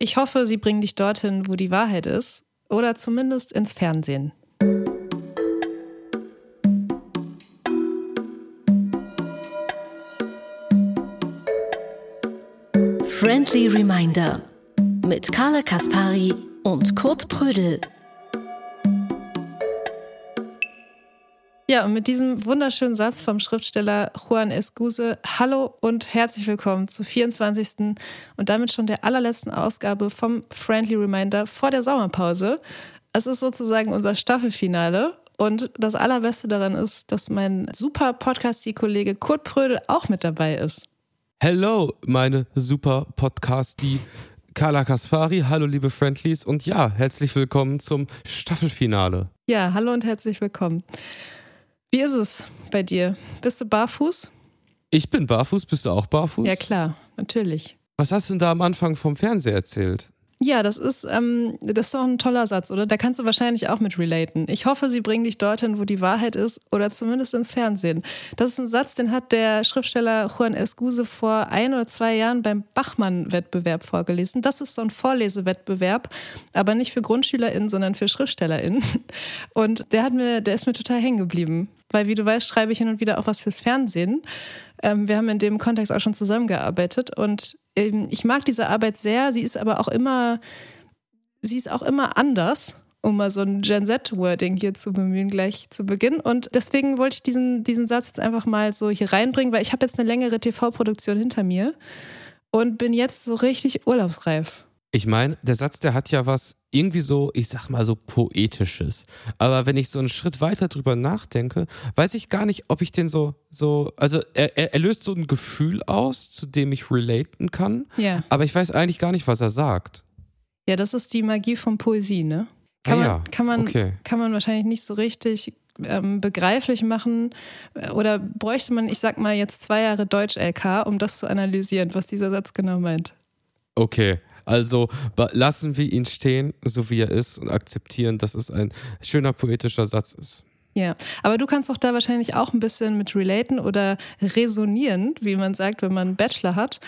Ich hoffe, sie bringen dich dorthin, wo die Wahrheit ist. Oder zumindest ins Fernsehen. Friendly Reminder mit Carla Kaspari und Kurt Prödel. Ja, und mit diesem wunderschönen Satz vom Schriftsteller Juan Escuse, hallo und herzlich willkommen zur 24. und damit schon der allerletzten Ausgabe vom Friendly Reminder vor der Sommerpause. Es ist sozusagen unser Staffelfinale und das Allerbeste daran ist, dass mein super Podcast-Kollege Kurt Prödel auch mit dabei ist. Hello, meine super Podcast, die Carla Kaspari. Hallo, liebe Friendlies. Und ja, herzlich willkommen zum Staffelfinale. Ja, hallo und herzlich willkommen. Wie ist es bei dir? Bist du barfuß? Ich bin barfuß. Bist du auch barfuß? Ja, klar, natürlich. Was hast du denn da am Anfang vom Fernseher erzählt? Ja, das ist, ähm, das ist doch ein toller Satz, oder? Da kannst du wahrscheinlich auch mit relaten. Ich hoffe, sie bringen dich dorthin, wo die Wahrheit ist, oder zumindest ins Fernsehen. Das ist ein Satz, den hat der Schriftsteller Juan Escuse vor ein oder zwei Jahren beim Bachmann-Wettbewerb vorgelesen. Das ist so ein Vorlesewettbewerb, aber nicht für GrundschülerInnen, sondern für SchriftstellerInnen. Und der hat mir, der ist mir total hängen geblieben. Weil, wie du weißt, schreibe ich hin und wieder auch was fürs Fernsehen. Ähm, wir haben in dem Kontext auch schon zusammengearbeitet und ähm, ich mag diese Arbeit sehr. Sie ist aber auch immer, sie ist auch immer anders um mal so ein Gen Z-Wording hier zu bemühen, gleich zu Beginn. Und deswegen wollte ich diesen, diesen Satz jetzt einfach mal so hier reinbringen, weil ich habe jetzt eine längere TV-Produktion hinter mir und bin jetzt so richtig urlaubsreif. Ich meine, der Satz, der hat ja was irgendwie so, ich sag mal so poetisches. Aber wenn ich so einen Schritt weiter drüber nachdenke, weiß ich gar nicht, ob ich den so, so, also er, er, löst so ein Gefühl aus, zu dem ich relaten kann. Ja. Aber ich weiß eigentlich gar nicht, was er sagt. Ja, das ist die Magie von Poesie, ne? Kann, Ah ja, man, kann, man, okay. kann man wahrscheinlich nicht so richtig ähm, begreiflich machen. Oder bräuchte man, ich sag mal, jetzt zwei Jahre Deutsch-LK, um das zu analysieren, was dieser Satz genau meint. Okay, also lassen wir ihn stehen, so wie er ist, und akzeptieren, dass es ein schöner poetischer Satz ist. Ja, aber du kannst doch da wahrscheinlich auch ein bisschen mit relaten oder resonieren, wie man sagt, wenn man einen Bachelor hat.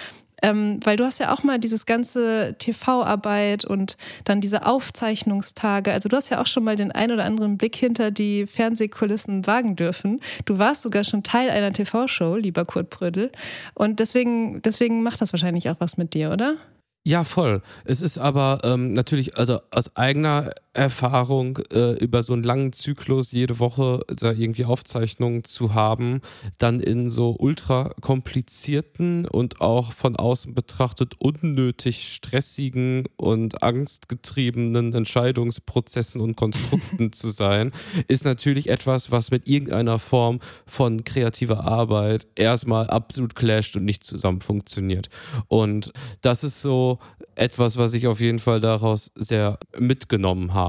Ähm, weil du hast ja auch mal dieses ganze TV-Arbeit und dann diese Aufzeichnungstage. Also du hast ja auch schon mal den ein oder anderen Blick hinter die Fernsehkulissen wagen dürfen. Du warst sogar schon Teil einer TV-Show, lieber Kurt Brödel. Und deswegen, deswegen macht das wahrscheinlich auch was mit dir, oder? Ja, voll. Es ist aber ähm, natürlich, also aus eigener Erfahrung, äh, über so einen langen Zyklus jede Woche da irgendwie Aufzeichnungen zu haben, dann in so ultra komplizierten und auch von außen betrachtet unnötig stressigen und angstgetriebenen Entscheidungsprozessen und Konstrukten zu sein, ist natürlich etwas, was mit irgendeiner Form von kreativer Arbeit erstmal absolut clasht und nicht zusammen funktioniert. Und das ist so etwas, was ich auf jeden Fall daraus sehr mitgenommen habe.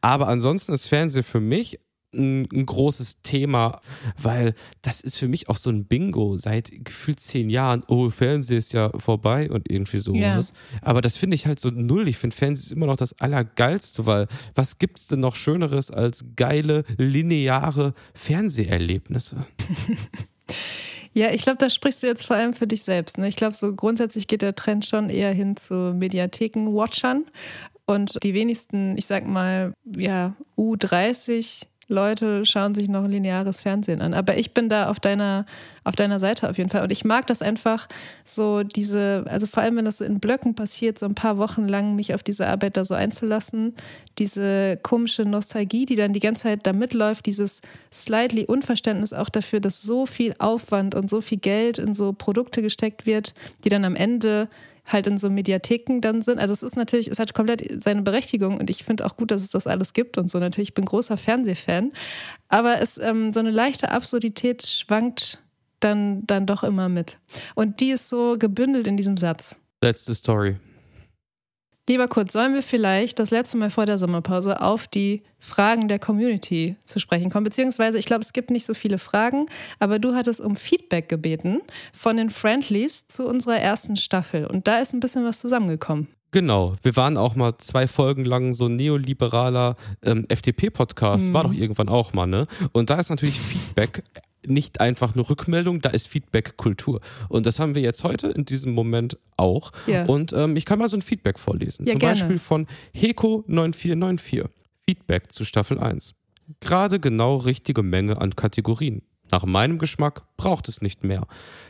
Aber ansonsten ist Fernsehen für mich ein, ein großes Thema, weil das ist für mich auch so ein Bingo seit gefühlt zehn Jahren. Oh, Fernsehen ist ja vorbei und irgendwie sowas. Aber das finde ich halt so null. Ich finde Fernsehen ist immer noch das Allergeilste, weil was gibt's denn noch Schöneres als geile, lineare Fernseherlebnisse? Ja, ich glaube, da sprichst du jetzt vor allem für dich selbst. Ne? Ich glaube, so grundsätzlich geht der Trend schon eher hin zu Mediatheken-Watchern. Und die wenigsten, ich sag mal, ja, U30 Leute schauen sich noch lineares Fernsehen an. Aber ich bin da auf deiner, auf deiner Seite auf jeden Fall. Und ich mag das einfach so, diese, also vor allem, wenn das so in Blöcken passiert, so ein paar Wochen lang mich auf diese Arbeit da so einzulassen, diese komische Nostalgie, die dann die ganze Zeit da mitläuft, dieses slightly Unverständnis auch dafür, dass so viel Aufwand und so viel Geld in so Produkte gesteckt wird, die dann am Ende halt in so Mediatheken dann sind. Also es ist natürlich, es hat komplett seine Berechtigung und ich finde auch gut, dass es das alles gibt und so. Natürlich, ich bin großer Fernsehfan. Aber es, ähm, so eine leichte Absurdität schwankt dann, dann doch immer mit. Und die ist so gebündelt in diesem Satz. That's the story. Lieber Kurt, sollen wir vielleicht das letzte Mal vor der Sommerpause auf die Fragen der Community zu sprechen kommen? Beziehungsweise, ich glaube, es gibt nicht so viele Fragen, aber du hattest um Feedback gebeten von den Friendlies zu unserer ersten Staffel. Und da ist ein bisschen was zusammengekommen. Genau, wir waren auch mal zwei Folgen lang so ein neoliberaler ähm, FDP-Podcast, war doch irgendwann auch mal, ne? Und da ist natürlich Feedback nicht einfach nur Rückmeldung, da ist Feedback Kultur. Und das haben wir jetzt heute in diesem Moment auch. Ja. Und ähm, ich kann mal so ein Feedback vorlesen. Ja, Zum gerne. Beispiel von Heko9494. Feedback zu Staffel 1. Gerade genau richtige Menge an Kategorien. Nach meinem Geschmack braucht es nicht mehr.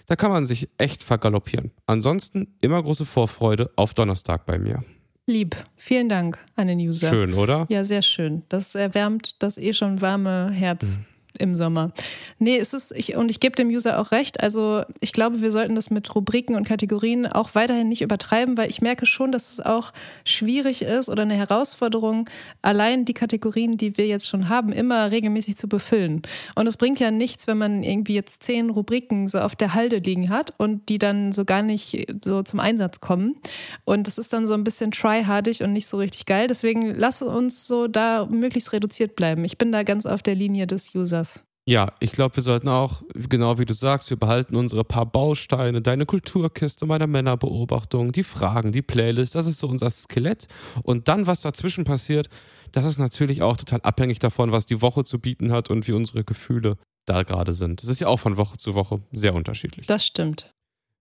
Da kann man sich echt vergaloppieren. Ansonsten immer große Vorfreude auf Donnerstag bei mir. Lieb. Vielen Dank an den User. Schön, oder? Ja, sehr schön. Das erwärmt das eh schon warme Herz Mhm. Im Sommer. Nee, es ist, ich, und ich gebe dem User auch recht. Also, ich glaube, wir sollten das mit Rubriken und Kategorien auch weiterhin nicht übertreiben, weil ich merke schon, dass es auch schwierig ist oder eine Herausforderung, allein die Kategorien, die wir jetzt schon haben, immer regelmäßig zu befüllen. Und es bringt ja nichts, wenn man irgendwie jetzt zehn Rubriken so auf der Halde liegen hat und die dann so gar nicht so zum Einsatz kommen. Und das ist dann so ein bisschen tryhardig und nicht so richtig geil. Deswegen lass uns so da möglichst reduziert bleiben. Ich bin da ganz auf der Linie des Users. Ja, ich glaube, wir sollten auch, genau wie du sagst, wir behalten unsere paar Bausteine, deine Kulturkiste, meine Männerbeobachtung, die Fragen, die Playlist, das ist so unser Skelett. Und dann, was dazwischen passiert, das ist natürlich auch total abhängig davon, was die Woche zu bieten hat und wie unsere Gefühle da gerade sind. Das ist ja auch von Woche zu Woche sehr unterschiedlich. Das stimmt.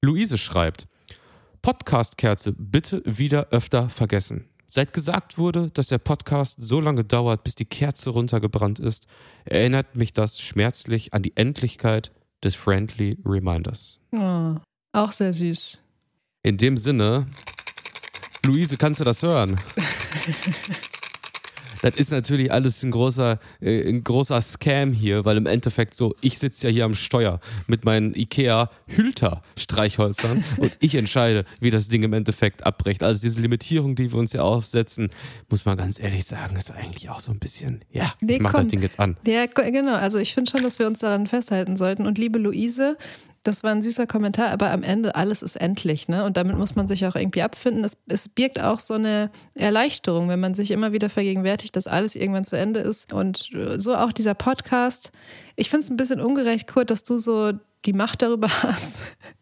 Luise schreibt: Podcast-Kerze bitte wieder öfter vergessen. Seit gesagt wurde, dass der Podcast so lange dauert, bis die Kerze runtergebrannt ist, erinnert mich das schmerzlich an die Endlichkeit des Friendly Reminders. Oh, auch sehr süß. In dem Sinne, Luise, kannst du das hören? Das ist natürlich alles ein großer, äh, ein großer Scam hier, weil im Endeffekt so, ich sitze ja hier am Steuer mit meinen IKEA Hülter Streichhölzern und ich entscheide, wie das Ding im Endeffekt abbricht. Also diese Limitierung, die wir uns ja aufsetzen, muss man ganz ehrlich sagen, ist eigentlich auch so ein bisschen, ja, Nee, ich mach komm. das Ding jetzt an. Ja, genau. Also ich finde schon, dass wir uns daran festhalten sollten. Und liebe Luise, das war ein süßer Kommentar, aber am Ende alles ist endlich, ne? Und damit muss man sich auch irgendwie abfinden. Es, es birgt auch so eine Erleichterung, wenn man sich immer wieder vergegenwärtigt, dass alles irgendwann zu Ende ist. Und äh, so auch dieser Podcast. Ich finde es ein bisschen ungerecht, Kurt, dass du so die Macht darüber hast.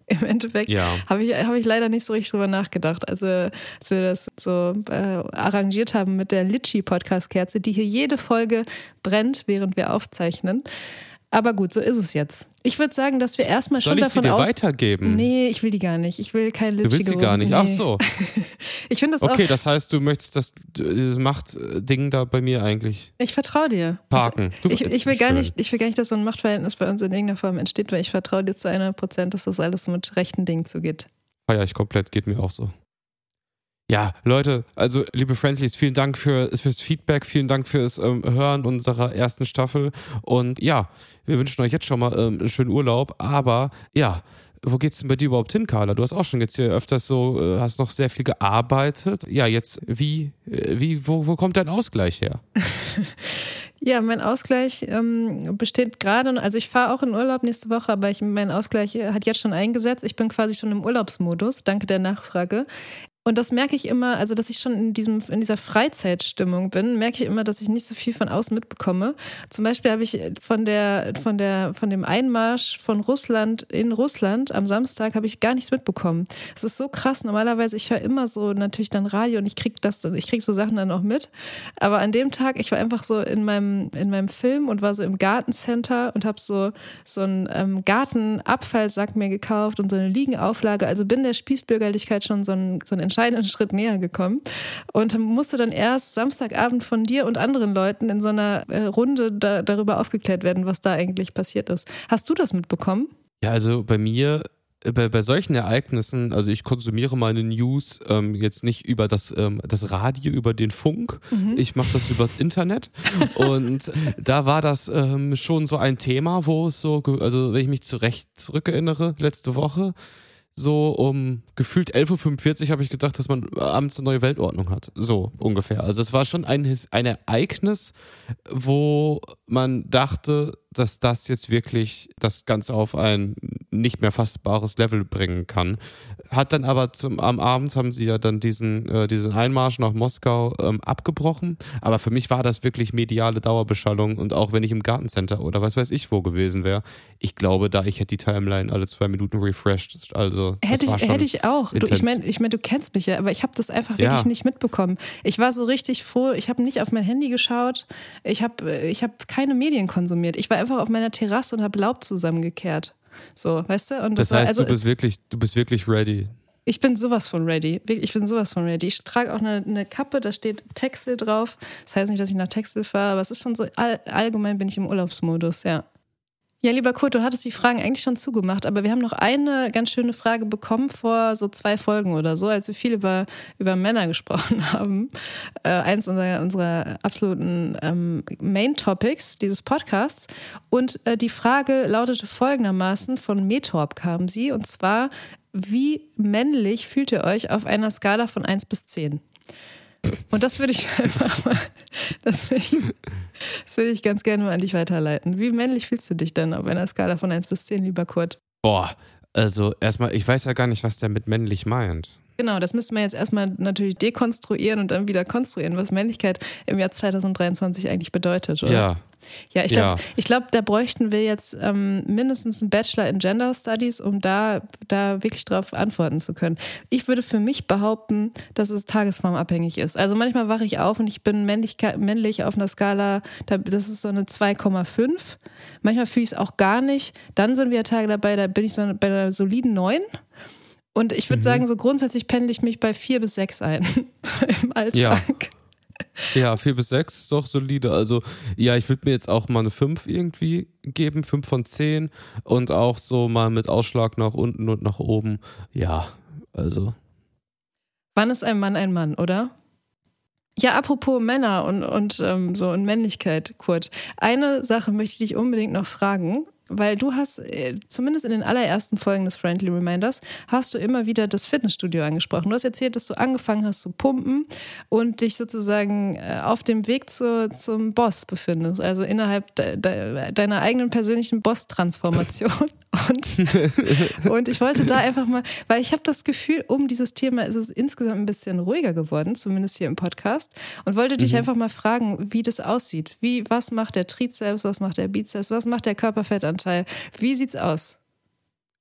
Im Endeffekt Ja. habe ich, hab ich leider nicht so richtig drüber nachgedacht. Also, als wir das so äh, arrangiert haben mit der Litchi-Podcast-Kerze, die hier jede Folge brennt, während wir aufzeichnen. Aber gut, so ist es jetzt. Ich würde sagen, dass wir erstmal Soll schon ich sie davon dir weitergeben? Nee, ich will die gar nicht. Ich will keine Du Litschi. willst sie gar nicht. Ach so. Ich finde das Okay, das heißt, du möchtest das, dieses Machtding da bei mir eigentlich Ich vertraue dir. parken. Du- Ich, ich, will gar Schön. nicht, ich will gar nicht, dass so ein Machtverhältnis bei uns in irgendeiner Form entsteht, weil ich vertraue dir zu 100 Prozent, dass das alles mit rechten Dingen zugeht. Feier ich komplett, geht mir auch so. Ja, Leute, also liebe Friendlies, vielen Dank für, fürs Feedback, vielen Dank fürs ähm, Hören unserer ersten Staffel. Und ja, wir wünschen euch jetzt schon mal ähm, einen schönen Urlaub. Aber ja, wo geht's denn bei dir überhaupt hin, Carla? Du hast auch schon jetzt hier öfters so, äh, hast noch sehr viel gearbeitet. Ja, jetzt, wie, äh, wie, wo, wo kommt dein Ausgleich her? Ja, mein Ausgleich ähm, besteht gerade, also ich fahre auch in Urlaub nächste Woche, aber ich, mein Ausgleich äh, hat jetzt schon eingesetzt. Ich bin quasi schon im Urlaubsmodus, danke der Nachfrage. Und das merke ich immer, also dass ich schon in, diesem, in dieser Freizeitstimmung bin, merke ich immer, dass ich nicht so viel von außen mitbekomme. Zum Beispiel habe ich von, der, von, der, von dem Einmarsch von Russland in Russland am Samstag habe ich gar nichts mitbekommen. Es ist so krass. Normalerweise, ich höre immer so natürlich dann Radio und ich kriege das, so Sachen dann auch mit. Aber an dem Tag, ich war einfach so in meinem, in meinem Film und war so im Gartencenter und habe so, so einen ähm, Gartenabfallsack mir gekauft und so eine Liegenauflage. Also bin der Spießbürgerlichkeit schon so einen, so einen entscheidenden Schritt näher gekommen und musste dann erst Samstagabend von dir und anderen Leuten in so einer äh, Runde da, darüber aufgeklärt werden, was da eigentlich passiert ist. Hast du das mitbekommen? Ja, also bei mir, äh, bei, bei solchen Ereignissen, also ich konsumiere meine News ähm, jetzt nicht über das, ähm, das Radio, über den Funk. Ich mache das übers Internet. Und da war das ähm, schon so ein Thema, wo es so, also wenn ich mich zurecht zurückerinnere, letzte Woche, so um gefühlt 11.45 Uhr habe ich gedacht, dass man abends eine neue Weltordnung hat. So ungefähr. Also es war schon ein, ein Ereignis, wo man dachte, dass das jetzt wirklich das Ganze auf ein nicht mehr fassbares Level bringen kann. Hat dann aber zum, am Abend haben sie ja dann diesen, äh, diesen Einmarsch nach Moskau ähm, abgebrochen. Aber für mich war das wirklich mediale Dauerbeschallung und auch wenn ich im Gartencenter oder was weiß ich wo gewesen wäre, ich glaube, da ich hätte die Timeline alle zwei Minuten refreshed. Also das Hätte war ich, hätte ich auch. Du, ich meine, ich mein, du kennst mich ja, aber ich habe das einfach Ja. wirklich nicht mitbekommen. Ich war so richtig froh, ich habe nicht auf mein Handy geschaut, ich habe ich hab keine Medien konsumiert. Ich war einfach einfach auf meiner Terrasse und habe Laub zusammengekehrt. So, weißt du? Und das, das heißt, also, du bist wirklich, du bist wirklich ready. Ich bin sowas von ready. Ich bin sowas von ready. Ich trage auch eine, eine Kappe, da steht Textil drauf. Das heißt nicht, dass ich nach Textil fahre, aber es ist schon so, all, allgemein bin ich im Urlaubsmodus, ja. Ja, lieber Kurt, du hattest die Fragen eigentlich schon zugemacht, aber wir haben noch eine ganz schöne Frage bekommen vor so zwei Folgen oder so, als wir viel über, über Männer gesprochen haben. Äh, eins unserer, unserer absoluten ähm, Main Topics dieses Podcasts. Und äh, die Frage lautete folgendermaßen: Von Metorp kam sie, und zwar, wie männlich fühlt ihr euch auf einer Skala von 1 bis 10? Und das würde ich einfach mal, das würde ich, das würde ich ganz gerne mal an dich weiterleiten. Wie männlich fühlst du dich denn auf einer Skala von 1 bis 10, lieber Kurt? Boah, also erstmal, ich weiß ja gar nicht, was der mit männlich meint. Genau, das müssten wir jetzt erstmal natürlich dekonstruieren und dann wieder konstruieren, was Männlichkeit im Jahr 2023 eigentlich bedeutet, oder? Ja, ja, ich glaube, ja. glaub, da bräuchten wir jetzt ähm, mindestens einen Bachelor in Gender Studies, um da, da wirklich drauf antworten zu können. Ich würde für mich behaupten, dass es tagesformabhängig ist. Also manchmal wache ich auf und ich bin männlich, männlich auf einer Skala, das ist so eine 2,5. Manchmal fühle ich es auch gar nicht. Dann sind wir Tage dabei, da bin ich so bei einer soliden 9. Und ich würde mhm. sagen, so grundsätzlich pendle ich mich bei 4 bis 6 ein im Alltag. Ja. Ja, vier bis sechs ist doch solide. Also, ja, ich würde mir jetzt auch mal eine fünf irgendwie geben, fünf von zehn. Und auch so mal mit Ausschlag nach unten und nach oben. Ja, also. Wann ist ein Mann ein Mann, oder? Ja, apropos Männer und, und ähm, so und Männlichkeit, Kurt. Eine Sache möchte ich dich unbedingt noch fragen weil du hast, äh, zumindest in den allerersten Folgen des Friendly Reminders, hast du immer wieder das Fitnessstudio angesprochen. Du hast erzählt, dass du angefangen hast zu pumpen und dich sozusagen äh, auf dem Weg zur, zum Boss befindest, also innerhalb de, de, deiner eigenen persönlichen Boss-Transformation. Und, und ich wollte da einfach mal, weil ich habe das Gefühl, um dieses Thema ist es insgesamt ein bisschen ruhiger geworden, zumindest hier im Podcast, und wollte dich mhm. einfach mal fragen, wie das aussieht. Wie, was macht der Trizeps, was macht der Bizeps, was macht der Körperfettanteil? Bestandteil. Wie sieht's aus?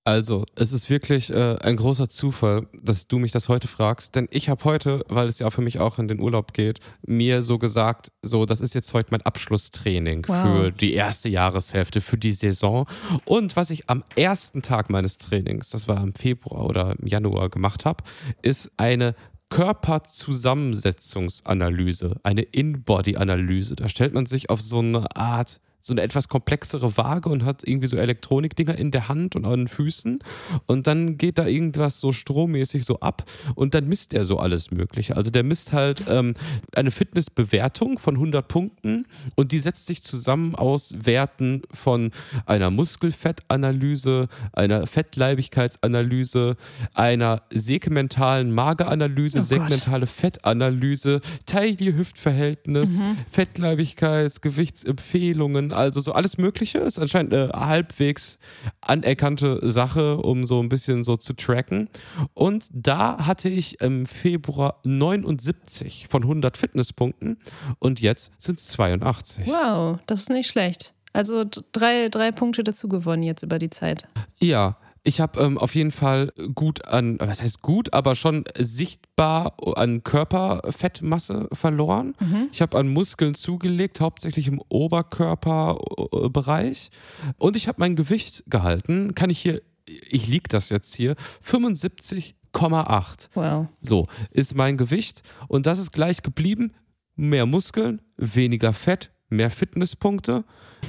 Also, es ist wirklich äh, ein großer Zufall, dass du mich das heute fragst, denn ich habe heute, weil es ja für mich auch in den Urlaub geht, mir so gesagt, so, das ist jetzt heute mein Abschlusstraining wow. für die erste Jahreshälfte, für die Saison. Und was ich am ersten Tag meines Trainings, das war im Februar oder im Januar gemacht habe, ist eine Körperzusammensetzungsanalyse, eine In-Body-Analyse. Da stellt man sich auf so eine Art so eine etwas komplexere Waage und hat irgendwie so Elektronikdinger in der Hand und an den Füßen. Und dann geht da irgendwas so strommäßig so ab und dann misst er so alles Mögliche. Also der misst halt ähm, eine Fitnessbewertung von 100 Punkten und die setzt sich zusammen aus Werten von einer Muskelfettanalyse, einer Fettleibigkeitsanalyse, einer segmentalen Mageranalyse, oh segmentale Fettanalyse, Taille-Hüftverhältnis, mhm. Fettleibigkeits, Gewichtsempfehlungen, also so alles Mögliche. Ist anscheinend eine halbwegs anerkannte Sache, um so ein bisschen so zu tracken. Und da hatte ich im Februar 79 von 100 Fitnesspunkten und jetzt sind es 82. Wow, das ist nicht schlecht. Also drei, drei Punkte dazu gewonnen jetzt über die Zeit. Ja, ich habe ähm, auf jeden Fall gut an, was heißt gut, aber schon sichtbar an Körperfettmasse verloren. Mhm. Ich habe an Muskeln zugelegt, hauptsächlich im Oberkörperbereich. Und ich habe mein Gewicht gehalten. Kann ich hier, ich liege das jetzt hier, 75,8. Wow. So ist mein Gewicht. Und das ist gleich geblieben. Mehr Muskeln, weniger Fett, mehr Fitnesspunkte.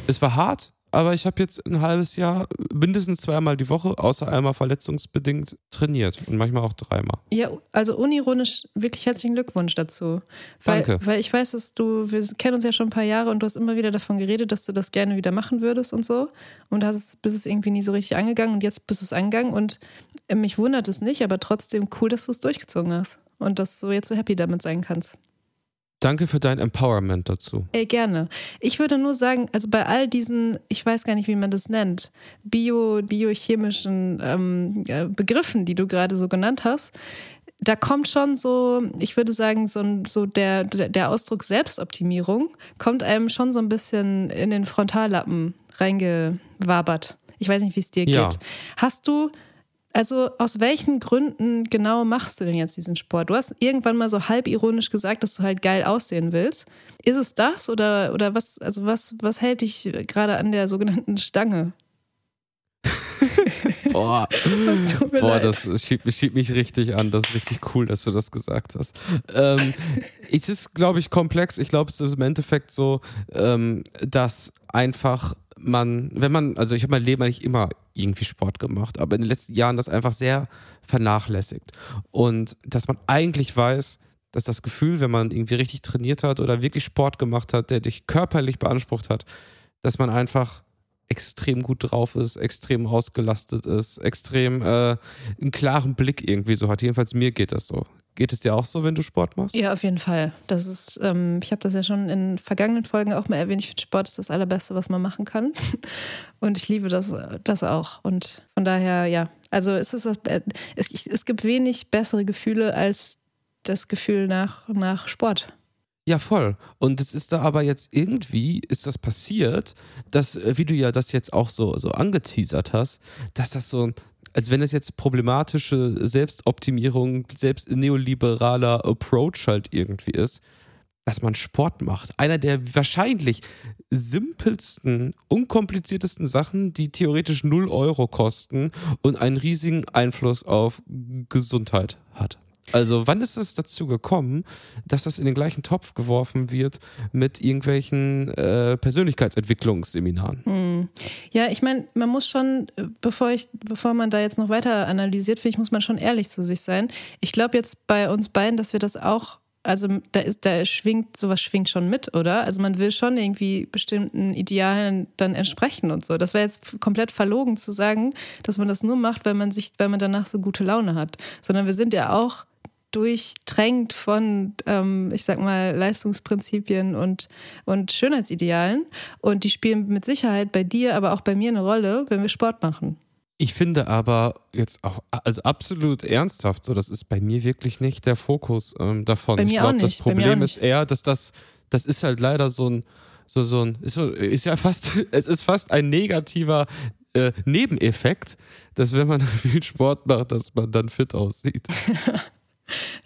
Es war hart, aber ich habe jetzt ein halbes Jahr mindestens zweimal die Woche, außer einmal verletzungsbedingt, trainiert und manchmal auch dreimal. Ja, also unironisch wirklich herzlichen Glückwunsch dazu. Weil, Danke. Weil ich weiß, dass du, wir kennen uns ja schon ein paar Jahre und du hast immer wieder davon geredet, dass du das gerne wieder machen würdest und so. Und hast es, bist es irgendwie nie so richtig angegangen und jetzt bist du es angegangen und äh, mich wundert es nicht, aber trotzdem cool, dass du es durchgezogen hast und dass du jetzt so happy damit sein kannst. Danke für dein Empowerment dazu. Ey, gerne. Ich würde nur sagen, also bei all diesen, ich weiß gar nicht, wie man das nennt, bio, biochemischen ähm, äh, Begriffen, die du gerade so genannt hast, da kommt schon so, ich würde sagen, so, so der, der Ausdruck Selbstoptimierung kommt einem schon so ein bisschen in den Frontallappen reingewabert. Ich weiß nicht, wie es dir geht. Ja. Hast du Also aus welchen Gründen genau machst du denn jetzt diesen Sport? Du hast irgendwann mal so halb ironisch gesagt, dass du halt geil aussehen willst. Ist es das oder, oder was, also was, was hält dich gerade an der sogenannten Stange? Boah, Boah das schiebt, schiebt, mich richtig an. Das ist richtig cool, dass du das gesagt hast. Ähm, es ist, glaube ich, komplex. Ich glaube, es ist im Endeffekt so, ähm, dass einfach man, wenn man, also ich habe mein Leben eigentlich immer irgendwie Sport gemacht, aber in den letzten Jahren das einfach sehr vernachlässigt. Und dass man eigentlich weiß, dass das Gefühl, wenn man irgendwie richtig trainiert hat oder wirklich Sport gemacht hat, der dich körperlich beansprucht hat, dass man einfach extrem gut drauf ist, extrem ausgelastet ist, extrem äh, einen klaren Blick irgendwie so hat. Jedenfalls mir geht das so. Geht es dir auch so, wenn du Sport machst? Ja, auf jeden Fall. Das ist, ähm, ich habe das ja schon in vergangenen Folgen auch mal erwähnt. Ich finde, Sport ist das Allerbeste, was man machen kann. Und ich liebe das, das auch. Und von daher, ja, also es ist das, es, es gibt wenig bessere Gefühle als das Gefühl nach, nach Sport. Ja, voll. Und es ist da aber jetzt irgendwie, ist das passiert, dass, äh, wie du ja das jetzt auch so, so angeteasert hast, dass das so, als wenn es jetzt problematische Selbstoptimierung, selbst neoliberaler Approach halt irgendwie ist, dass man Sport macht. Einer der wahrscheinlich simpelsten, unkompliziertesten Sachen, die theoretisch 0 Euro kosten und einen riesigen Einfluss auf Gesundheit hat. Also wann ist es dazu gekommen, dass das in den gleichen Topf geworfen wird mit irgendwelchen äh, Persönlichkeitsentwicklungsseminaren? Hm. Ja, ich meine, man muss schon, bevor ich, bevor man da jetzt noch weiter analysiert, finde ich, muss man schon ehrlich zu sich sein. Ich glaube jetzt bei uns beiden, dass wir das auch also da ist, da schwingt, sowas schwingt schon mit, oder? Also man will schon irgendwie bestimmten Idealen dann entsprechen und so. Das wäre jetzt komplett verlogen zu sagen, dass man das nur macht, weil man sich, weil man danach so gute Laune hat. Sondern wir sind ja auch durchdrängt von, ähm, ich sag mal, Leistungsprinzipien und, und Schönheitsidealen. Und die spielen mit Sicherheit bei dir, aber auch bei mir eine Rolle, wenn wir Sport machen. Ich finde aber jetzt auch, also absolut ernsthaft, so, das ist bei mir wirklich nicht der Fokus ähm, davon. Bei mir ich glaube, das Problem ist eher, dass das, das ist halt leider so ein, so, so ein, ist, so, ist ja fast, es ist fast ein negativer äh, Nebeneffekt, dass wenn man viel Sport macht, dass man dann fit aussieht.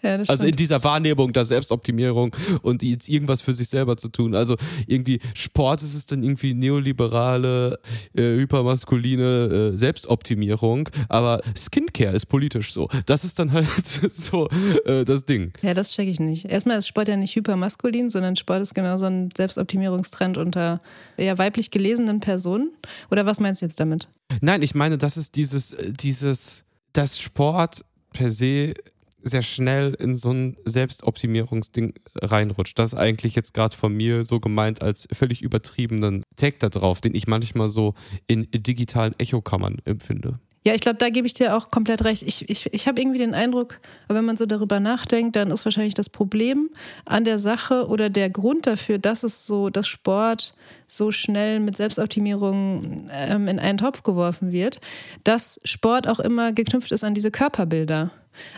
Ja, also in dieser Wahrnehmung der Selbstoptimierung und jetzt irgendwas für sich selber zu tun. Also irgendwie Sport ist es dann irgendwie neoliberale, äh, hypermaskuline äh, Selbstoptimierung, aber Skincare ist politisch so. Das ist dann halt so äh, das Ding. Ja, das checke ich nicht. Erstmal ist Sport ja nicht hypermaskulin, sondern Sport ist genau so ein Selbstoptimierungstrend unter eher weiblich gelesenen Personen. Oder was meinst du jetzt damit? Nein, ich meine, das ist dieses, äh, dieses, dass Sport per se sehr schnell in so ein Selbstoptimierungsding reinrutscht. Das ist eigentlich jetzt gerade von mir so gemeint als völlig übertriebenen Tag da drauf, den ich manchmal so in digitalen Echokammern empfinde. Ja, ich glaube, da gebe ich dir auch komplett recht. Ich, ich, ich habe irgendwie den Eindruck, wenn man so darüber nachdenkt, dann ist wahrscheinlich das Problem an der Sache oder der Grund dafür, dass es so, dass Sport so schnell mit Selbstoptimierung ähm, in einen Topf geworfen wird, dass Sport auch immer geknüpft ist an diese Körperbilder.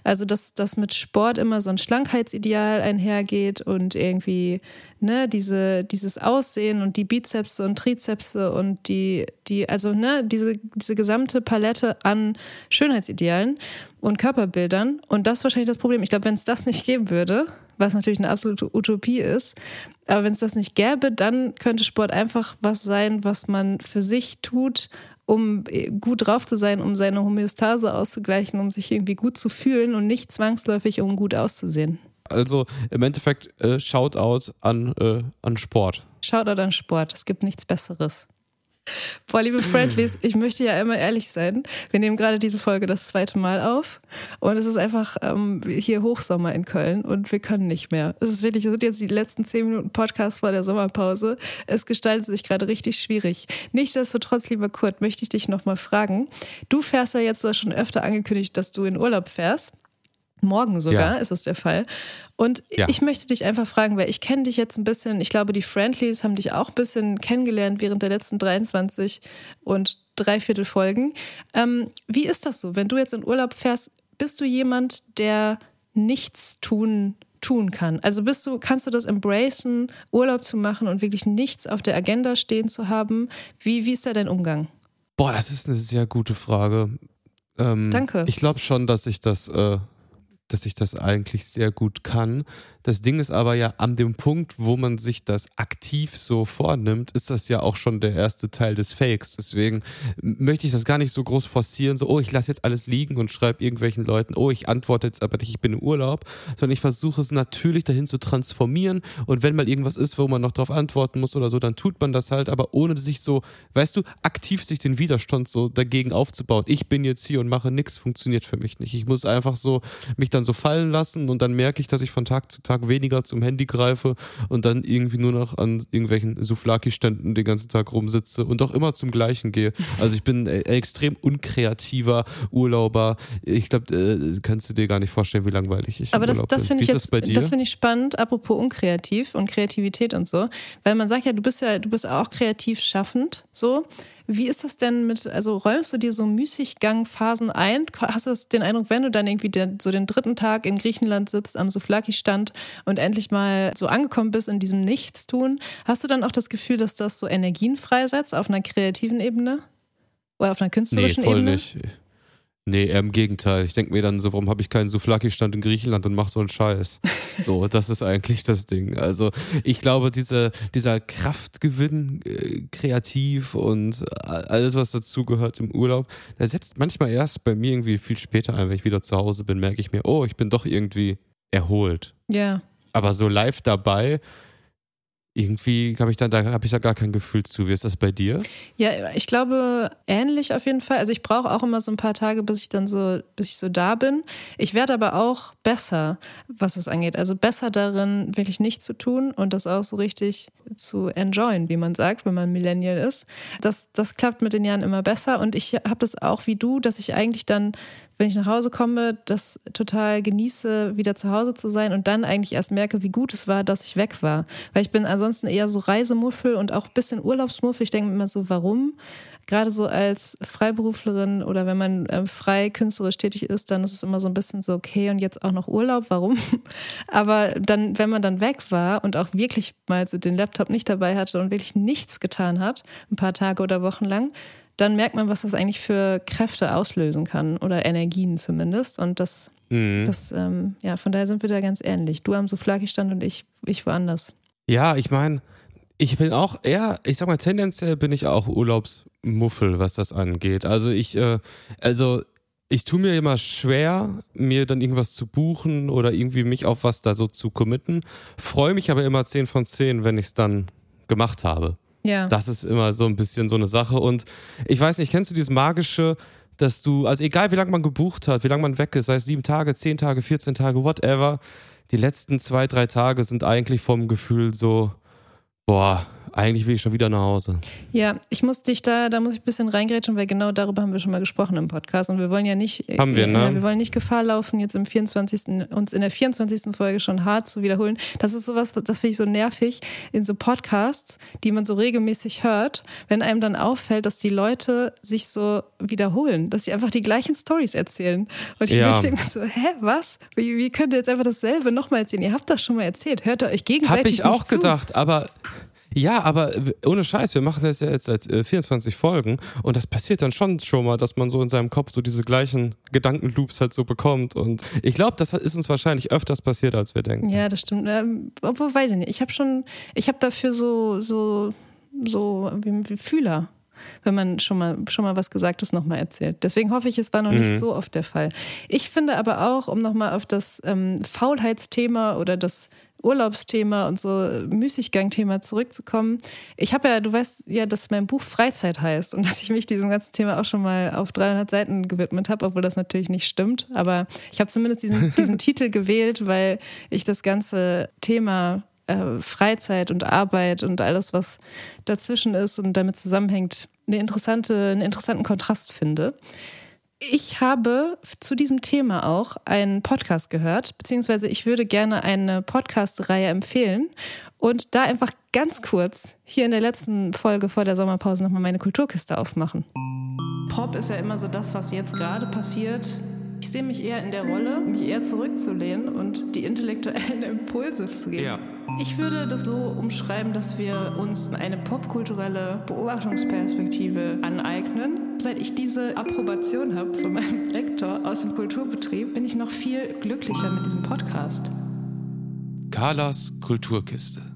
Also, dass das mit Sport immer so ein Schlankheitsideal einhergeht und irgendwie, ne, diese, dieses Aussehen und die Bizepse und Trizepse und die, die, also, ne, diese, diese gesamte Palette an Schönheitsidealen und Körperbildern. Und das ist wahrscheinlich das Problem. Ich glaube, wenn es das nicht geben würde, was natürlich eine absolute Utopie ist, aber wenn es das nicht gäbe, dann könnte Sport einfach was sein, was man für sich tut um äh, gut drauf zu sein, um seine Homöostase auszugleichen, um sich irgendwie gut zu fühlen und nicht zwangsläufig, um gut auszusehen. Also im Endeffekt äh, Shoutout an, äh, an Sport. Shoutout an Sport. Es gibt nichts Besseres. Boah, liebe Friendlies, ich möchte ja immer ehrlich sein. Wir nehmen gerade diese Folge das zweite Mal auf und es ist einfach ähm, hier Hochsommer in Köln und wir können nicht mehr. Es ist wirklich, es sind jetzt die letzten zehn Minuten Podcast vor der Sommerpause. Es gestaltet sich gerade richtig schwierig. Nichtsdestotrotz, lieber Kurt, möchte ich dich nochmal fragen. Du fährst ja jetzt, du hast schon öfter angekündigt, dass du in Urlaub fährst. Morgen sogar ja. ist es der Fall. Und ja. ich möchte dich einfach fragen, weil ich kenne dich jetzt ein bisschen, ich glaube, die Friendlies haben dich auch ein bisschen kennengelernt während der letzten 23 und dreiviertel Folgen. Ähm, wie ist das so, wenn du jetzt in Urlaub fährst? Bist du jemand, der nichts tun tun kann. Also bist du, kannst du das embracen, Urlaub zu machen und wirklich nichts auf der Agenda stehen zu haben? Wie, wie ist da dein Umgang? Boah, das ist eine sehr gute Frage Ähm, Danke. Ich glaube schon, dass ich das, äh, dass ich das eigentlich sehr gut kann. Das Ding ist aber ja an dem Punkt, wo man sich das aktiv so vornimmt, ist das ja auch schon der erste Teil des Fakes. Deswegen möchte ich das gar nicht so groß forcieren, so, oh, ich lasse jetzt alles liegen und schreibe irgendwelchen Leuten, oh, ich antworte jetzt aber nicht, ich bin im Urlaub, sondern ich versuche es natürlich dahin zu transformieren und wenn mal irgendwas ist, wo man noch darauf antworten muss oder so, dann tut man das halt, aber ohne sich so, weißt du, aktiv sich den Widerstand so dagegen aufzubauen. Ich bin jetzt hier und mache nichts, funktioniert für mich nicht. Ich muss einfach so mich dann so fallen lassen und dann merke ich, dass ich von Tag zu Tag Tag weniger zum Handy greife und dann irgendwie nur noch an irgendwelchen Souflaki-Ständen den ganzen Tag rumsitze und auch immer zum Gleichen gehe. Also ich bin ein extrem unkreativer Urlauber. Ich glaube, äh, kannst du dir gar nicht vorstellen, wie langweilig ich Aber das, Urlaub das bin. finde ich jetzt, das finde ich spannend, apropos unkreativ und Kreativität und so. Weil man sagt ja, du bist ja, du bist auch kreativ schaffend, so. Wie ist das denn mit, also räumst du dir so Müßiggangphasen ein? Hast du den Eindruck, wenn du dann irgendwie den, so den dritten Tag in Griechenland sitzt, am Souflaki-Stand und endlich mal so angekommen bist in diesem Nichtstun, hast du dann auch das Gefühl, dass das so Energien freisetzt auf einer kreativen Ebene? Oder auf einer nee, künstlerischen voll Ebene? nicht. Nee, eher im Gegenteil. Ich denke mir dann so, warum habe ich keinen Souflaki-Stand in Griechenland und mach so einen Scheiß? So, das ist eigentlich das Ding. Also ich glaube, diese, dieser Kraftgewinn, äh, kreativ und alles, was dazugehört im Urlaub, der setzt manchmal erst bei mir irgendwie viel später ein, wenn ich wieder zu Hause bin, merke ich mir, oh, ich bin doch irgendwie erholt. Ja. Aber so live dabei, irgendwie habe ich, da, da, hab ich da gar kein Gefühl zu. Wie ist das bei dir? Ja, ich glaube ähnlich auf jeden Fall. Also ich brauche auch immer so ein paar Tage, bis ich dann so, bis ich so da bin. Ich werde aber auch besser, was es angeht. Also besser darin, wirklich nichts zu tun und das auch so richtig zu enjoyen, wie man sagt, wenn man Millennial ist. Das, das klappt mit den Jahren immer besser. Und ich habe das auch wie du, dass ich eigentlich dann wenn ich nach Hause komme, das total genieße, wieder zu Hause zu sein und dann eigentlich erst merke, wie gut es war, dass ich weg war. Weil ich bin ansonsten eher so Reisemuffel und auch ein bisschen Urlaubsmuffel. Ich denke mir immer so, warum? Gerade so als Freiberuflerin oder wenn man äh, frei künstlerisch tätig ist, dann ist es immer so ein bisschen so, okay, und jetzt auch noch Urlaub, warum? Aber dann, wenn man dann weg war und auch wirklich mal so den Laptop nicht dabei hatte und wirklich nichts getan hat, ein paar Tage oder Wochen lang, dann merkt man, was das eigentlich für Kräfte auslösen kann oder Energien zumindest. Und das, Mhm. das ähm, ja, von daher sind wir da ganz ähnlich. Du am Souflaki-Stand und ich, ich woanders. Ja, ich meine, ich bin auch eher, ich sag mal, tendenziell bin ich auch Urlaubsmuffel, was das angeht. Also ich, äh, also ich tue mir immer schwer, mir dann irgendwas zu buchen oder irgendwie mich auf was da so zu committen. Freue mich aber immer 10 von 10, wenn ich es dann gemacht habe. Ja. Das ist immer so ein bisschen so eine Sache. Und ich weiß nicht, kennst du dieses magische, dass du, also egal wie lange man gebucht hat, wie lange man weg ist, sei es sieben Tage, zehn Tage, 14 Tage, whatever, die letzten zwei, drei Tage sind eigentlich vom Gefühl so, boah, eigentlich will ich schon wieder nach Hause. Ja, ich muss dich da, da muss ich ein bisschen reingrätschen, weil genau darüber haben wir schon mal gesprochen im Podcast und wir wollen ja nicht, Haben wir, ne? ja, wir wollen nicht Gefahr laufen, jetzt im 24. uns in der 24. Folge schon hart zu wiederholen. Das ist sowas, das finde ich so nervig in so Podcasts, die man so regelmäßig hört, wenn einem dann auffällt, dass die Leute sich so wiederholen, dass sie einfach die gleichen Stories erzählen. Und ich, Ja. denke mir so, hä, was? Wie, wie könnt ihr jetzt einfach dasselbe nochmal erzählen? Ihr habt das schon mal erzählt. Hört ihr euch gegenseitig Hab ich auch nicht zu. gedacht, aber ja, aber äh, ohne Scheiß, wir machen das ja jetzt seit äh, 24 Folgen und das passiert dann schon schon mal, dass man so in seinem Kopf so diese gleichen Gedankenloops halt so bekommt und ich glaube, das ist uns wahrscheinlich öfters passiert, als wir denken. Ja, das stimmt. Ähm, obwohl, weiß ich nicht. Ich habe schon, ich habe dafür so, so, so wie, wie Fühler, wenn man schon mal, schon mal was Gesagtes nochmal erzählt. Deswegen hoffe ich, es war noch Mhm. nicht so oft der Fall. Ich finde aber auch, um nochmal auf das ähm, Faulheitsthema oder das Urlaubsthema und so Müßiggang-Thema zurückzukommen. Ich habe ja, du weißt ja, dass mein Buch Freizeit heißt und dass ich mich diesem ganzen Thema auch schon mal auf 300 Seiten gewidmet habe, obwohl das natürlich nicht stimmt. Aber ich habe zumindest diesen, diesen Titel gewählt, weil ich das ganze Thema äh, Freizeit und Arbeit und alles, was dazwischen ist und damit zusammenhängt, eine interessante, einen interessanten Kontrast finde. Ich habe zu diesem Thema auch einen Podcast gehört, beziehungsweise ich würde gerne eine Podcast-Reihe empfehlen und da einfach ganz kurz hier in der letzten Folge vor der Sommerpause nochmal meine Kulturkiste aufmachen. Pop ist ja immer so das, was jetzt gerade passiert. Ich sehe mich eher in der Rolle, mich eher zurückzulehnen und die intellektuellen Impulse zu geben. Ja. Ich würde das so umschreiben, dass wir uns eine popkulturelle Beobachtungsperspektive aneignen, seit ich diese Approbation habe von meinem Lektor aus dem Kulturbetrieb, bin ich noch viel glücklicher mit diesem Podcast. Carlas Kulturkiste.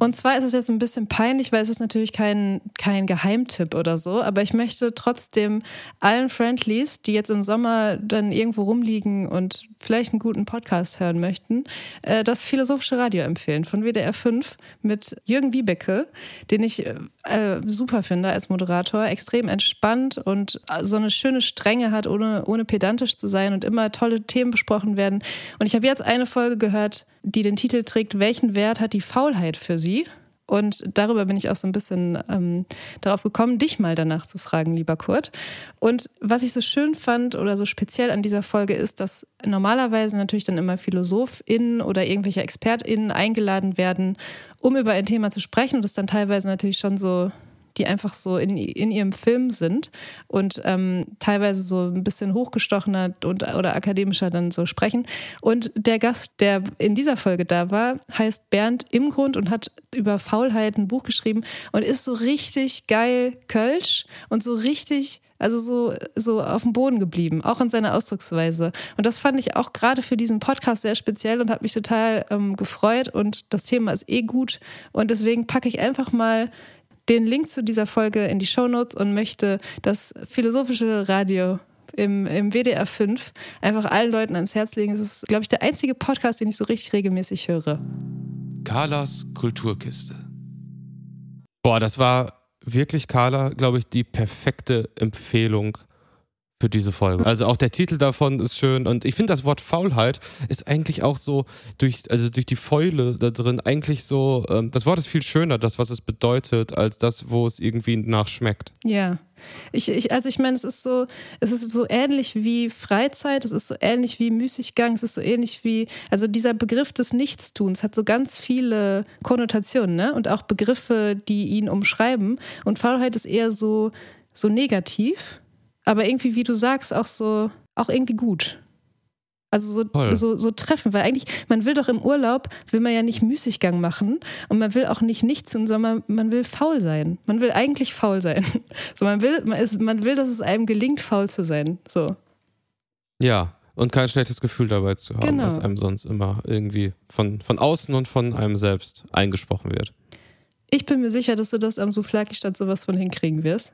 Und zwar ist es jetzt ein bisschen peinlich, weil es ist natürlich kein, kein Geheimtipp oder so, aber ich möchte trotzdem allen Friendlies, die jetzt im Sommer dann irgendwo rumliegen und vielleicht einen guten Podcast hören möchten, äh, das Philosophische Radio empfehlen von WDR 5 mit Jürgen Wiebecke, den ich äh, super finde als Moderator, extrem entspannt und so eine schöne Strenge hat, ohne, ohne pedantisch zu sein und immer tolle Themen besprochen werden. Und ich habe jetzt eine Folge gehört, die den Titel trägt, welchen Wert hat die Faulheit für Sie? Und darüber bin ich auch so ein bisschen ähm, darauf gekommen, dich mal danach zu fragen, lieber Kurt. Und was ich so schön fand oder so speziell an dieser Folge ist, dass normalerweise natürlich dann immer PhilosophInnen oder irgendwelche ExpertInnen eingeladen werden, um über ein Thema zu sprechen und es dann teilweise natürlich schon so die einfach so in, in ihrem Film sind und ähm, teilweise so ein bisschen hochgestochener und, oder akademischer dann so sprechen. Und der Gast, der in dieser Folge da war, heißt Bernd Imgrund und hat über Faulheit ein Buch geschrieben und ist so richtig geil Kölsch und so richtig also so, so auf dem Boden geblieben, auch in seiner Ausdrucksweise. Und das fand ich auch gerade für diesen Podcast sehr speziell und habe mich total ähm, gefreut. Und das Thema ist eh gut. Und deswegen packe ich einfach mal den Link zu dieser Folge in die Shownotes und möchte das philosophische Radio im, im WDR 5 einfach allen Leuten ans Herz legen. Es ist, glaube ich, der einzige Podcast, den ich so richtig regelmäßig höre. Carlas Kulturkiste. Boah, das war wirklich, Carla, glaube ich, die perfekte Empfehlung für diese Folge. Also auch der Titel davon ist schön und ich finde das Wort Faulheit ist eigentlich auch so durch also durch die Fäule da drin eigentlich so ähm, das Wort ist viel schöner das was es bedeutet als das wo es irgendwie nachschmeckt. Ja. Ich, ich, also ich meine, es ist so, es ist so ähnlich wie Freizeit, es ist so ähnlich wie Müßiggang, es ist so ähnlich wie, also dieser Begriff des Nichtstuns hat so ganz viele Konnotationen, ne? Und auch Begriffe, die ihn umschreiben. Und Faulheit ist eher so, so negativ aber irgendwie, wie du sagst, auch so, auch irgendwie gut. Also so, so, so treffen, weil eigentlich, man will doch im Urlaub, will man ja nicht Müßiggang machen und man will auch nicht nichts sondern man will faul sein. Man will eigentlich faul sein. So, man will, man, ist, man will, dass es einem gelingt, faul zu sein. So. Ja, und kein schlechtes Gefühl dabei zu haben, genau. was einem sonst immer irgendwie von, von außen und von einem selbst eingesprochen wird. Ich bin mir sicher, dass du das am Souflaki-Stand sowas von hinkriegen wirst.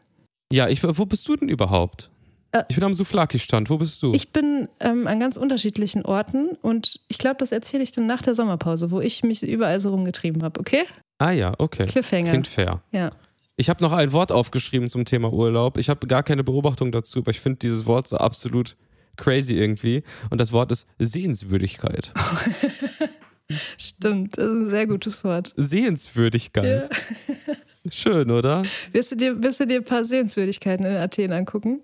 Ja, ich, wo bist du denn überhaupt? Äh, ich bin am Souflaki-Stand. Wo bist du? Ich bin ähm, an ganz unterschiedlichen Orten und ich glaube, das erzähle ich dann nach der Sommerpause, wo ich mich überall so rumgetrieben habe, okay? Ah ja, okay. Cliffhanger. Klingt fair. Ja. Ich habe noch ein Wort aufgeschrieben zum Thema Urlaub. Ich habe gar keine Beobachtung dazu, aber ich finde dieses Wort so absolut crazy irgendwie. Und das Wort ist Sehenswürdigkeit. Stimmt, das ist ein sehr gutes Wort. Sehenswürdigkeit. Ja. Schön, oder? Wirst du, dir, wirst du dir ein paar Sehenswürdigkeiten in Athen angucken?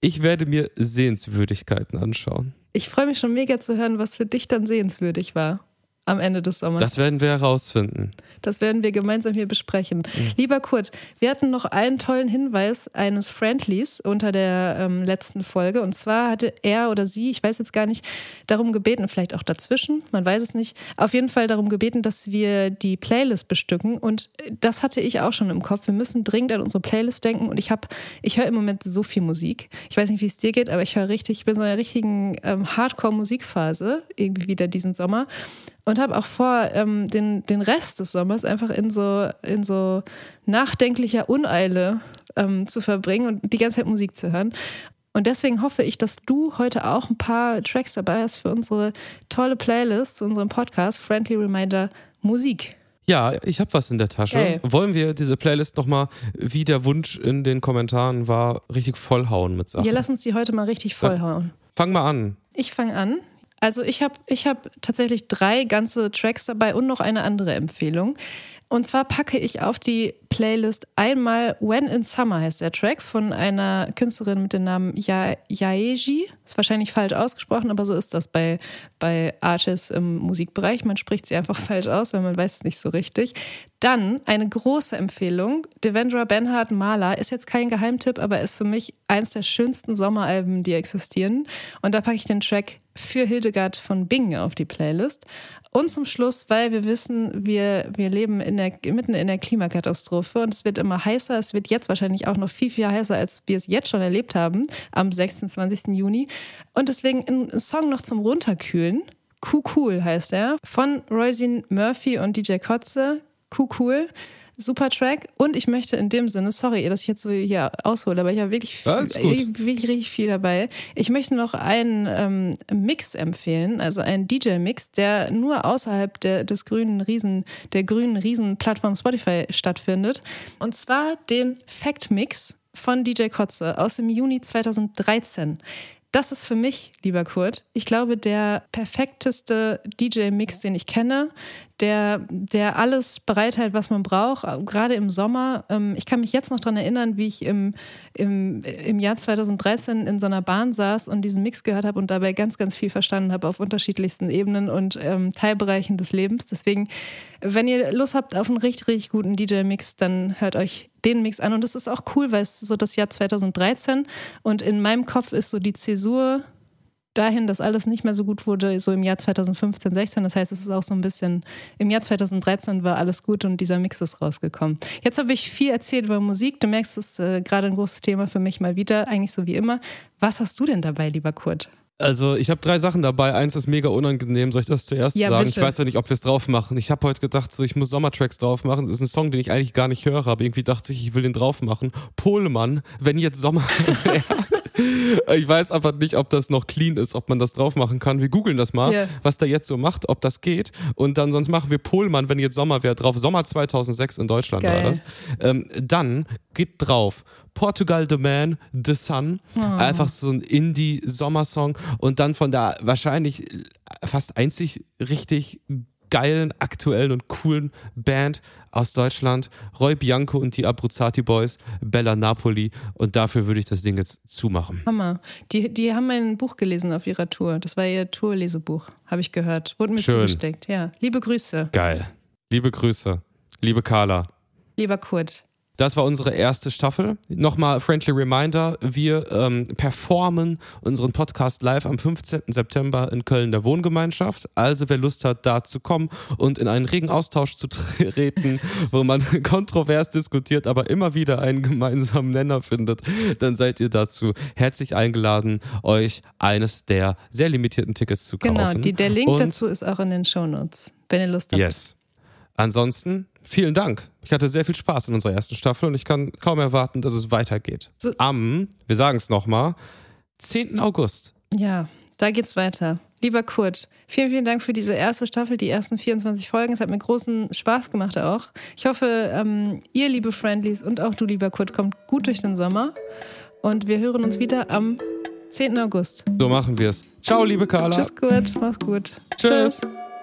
Ich werde mir Sehenswürdigkeiten anschauen. Ich freue mich schon mega zu hören, was für dich dann sehenswürdig war am Ende des Sommers. Das werden wir herausfinden. Das werden wir gemeinsam hier besprechen. Mhm. Lieber Kurt, wir hatten noch einen tollen Hinweis eines Friendlies unter der ähm, letzten Folge. Und zwar hatte er oder sie, ich weiß jetzt gar nicht, darum gebeten, vielleicht auch dazwischen, man weiß es nicht, auf jeden Fall darum gebeten, dass wir die Playlist bestücken. Und das hatte ich auch schon im Kopf. Wir müssen dringend an unsere Playlist denken. Und ich habe, ich höre im Moment so viel Musik. Ich weiß nicht, wie es dir geht, aber ich höre richtig, ich bin so in einer richtigen ähm, Hardcore-Musikphase irgendwie wieder diesen Sommer und habe auch vor, ähm, den, den Rest des Sommers einfach in so, in so nachdenklicher Uneile ähm, zu verbringen und die ganze Zeit Musik zu hören. Und deswegen hoffe ich, dass du heute auch ein paar Tracks dabei hast für unsere tolle Playlist zu unserem Podcast Friendly Reminder Musik. Ja, ich habe was in der Tasche. Okay. Wollen wir diese Playlist nochmal, wie der Wunsch in den Kommentaren war, richtig vollhauen mit Sachen? Ja, lass uns die heute mal richtig vollhauen. Fang mal an. Ich fange an. Also ich habe ich hab tatsächlich drei ganze Tracks dabei und noch eine andere Empfehlung. Und zwar packe ich auf die Playlist einmal When in Summer heißt der Track von einer Künstlerin mit dem Namen ya Yaeji. Ist wahrscheinlich falsch ausgesprochen, aber so ist das bei, bei Artists im Musikbereich. Man spricht sie einfach falsch aus, weil man weiß es nicht so richtig. Dann eine große Empfehlung. Devendra Benhard Maler ist jetzt kein Geheimtipp, aber ist für mich eins der schönsten Sommeralben, die existieren. Und da packe ich den Track für Hildegard von Bingen auf die Playlist. Und zum Schluss, weil wir wissen, wir, wir leben in der, mitten in der Klimakatastrophe und es wird immer heißer. Es wird jetzt wahrscheinlich auch noch viel, viel heißer, als wir es jetzt schon erlebt haben, am 26. Juni. Und deswegen ein Song noch zum Runterkühlen. Cool heißt er. Von Roisin Murphy und DJ Kotze. Cool. Super Track. Und ich möchte in dem Sinne, sorry, dass ich jetzt so hier aushole, aber ich habe wirklich, wirklich, wirklich richtig viel dabei. Ich möchte noch einen ähm, Mix empfehlen, also einen DJ-Mix, der nur außerhalb der, des grünen Riesen, der grünen Riesen-Plattform Spotify stattfindet. Und zwar den Fact-Mix von DJ Kotze aus dem Juni 2013. Das ist für mich, lieber Kurt, ich glaube, der perfekteste DJ-Mix, den ich kenne, der, der alles bereithält, was man braucht, gerade im Sommer. Ähm, ich kann mich jetzt noch daran erinnern, wie ich im, im, im Jahr 2013 in so einer Bahn saß und diesen Mix gehört habe und dabei ganz, ganz viel verstanden habe auf unterschiedlichsten Ebenen und ähm, Teilbereichen des Lebens. Deswegen, wenn ihr Lust habt auf einen richtig, richtig guten DJ-Mix, dann hört euch den Mix an. Und es ist auch cool, weil es so das Jahr 2013 und in meinem Kopf ist so die Zäsur dahin, dass alles nicht mehr so gut wurde, so im Jahr 2015, 16. Das heißt, es ist auch so ein bisschen, im Jahr 2013 war alles gut und dieser Mix ist rausgekommen. Jetzt habe ich viel erzählt über Musik. Du merkst, es ist äh, gerade ein großes Thema für mich mal wieder, eigentlich so wie immer. Was hast du denn dabei, lieber Kurt? Also ich habe drei Sachen dabei. Eins ist mega unangenehm. Soll ich das zuerst ja, sagen? Bitte. Ich weiß ja nicht, ob wir es drauf machen. Ich habe heute gedacht, so ich muss Sommertracks drauf machen. Das ist ein Song, den ich eigentlich gar nicht höre, aber irgendwie dachte ich, ich will den drauf machen. Polemann, wenn jetzt Sommer wäre. ich weiß aber nicht, ob das noch clean ist, ob man das drauf machen kann. Wir googeln das mal, yeah. was der jetzt so macht, ob das geht. Und dann sonst machen wir Pohlmann, wenn jetzt Sommer wäre, drauf. Sommer 2006 in Deutschland Geil. war das. Ähm, dann geht drauf Portugal The Man, The Sun. Oh. Einfach so ein Indie-Sommersong. Und dann von der wahrscheinlich fast einzig richtig geilen, aktuellen und coolen Band aus Deutschland. Roy Bianco und die Abruzzati Boys, Bella Napoli. Und dafür würde ich das Ding jetzt zumachen. Hammer. Die, die haben mein Buch gelesen auf ihrer Tour. Das war ihr Tourlesebuch, habe ich gehört. Wurde mir Schön. zugesteckt. Ja. Liebe Grüße. Geil. Liebe Grüße. Liebe Carla. Lieber Kurt. Das war unsere erste Staffel. Nochmal friendly reminder, wir ähm, performen unseren Podcast live am 15. September in Köln der Wohngemeinschaft. Also wer Lust hat, da zu kommen und in einen regen Austausch zu treten, wo man kontrovers diskutiert, aber immer wieder einen gemeinsamen Nenner findet, dann seid ihr dazu herzlich eingeladen, euch eines der sehr limitierten Tickets zu genau, kaufen. Genau, die, der Link und dazu ist auch in den Shownotes, wenn ihr Lust habt. Yes. Ansonsten vielen Dank. Ich hatte sehr viel Spaß in unserer ersten Staffel und ich kann kaum erwarten, dass es weitergeht. So. Am, wir sagen es nochmal, 10. August. Ja, da geht's weiter. Lieber Kurt, vielen, vielen Dank für diese erste Staffel, die ersten 24 Folgen. Es hat mir großen Spaß gemacht auch. Ich hoffe, ähm, ihr, liebe Friendlies, und auch du, lieber Kurt, kommt gut durch den Sommer. Und wir hören uns wieder am 10. August. So machen wir es. Ciao, liebe Carla. Tschüss, Kurt. Mach's gut. Tschüss. Tschüss.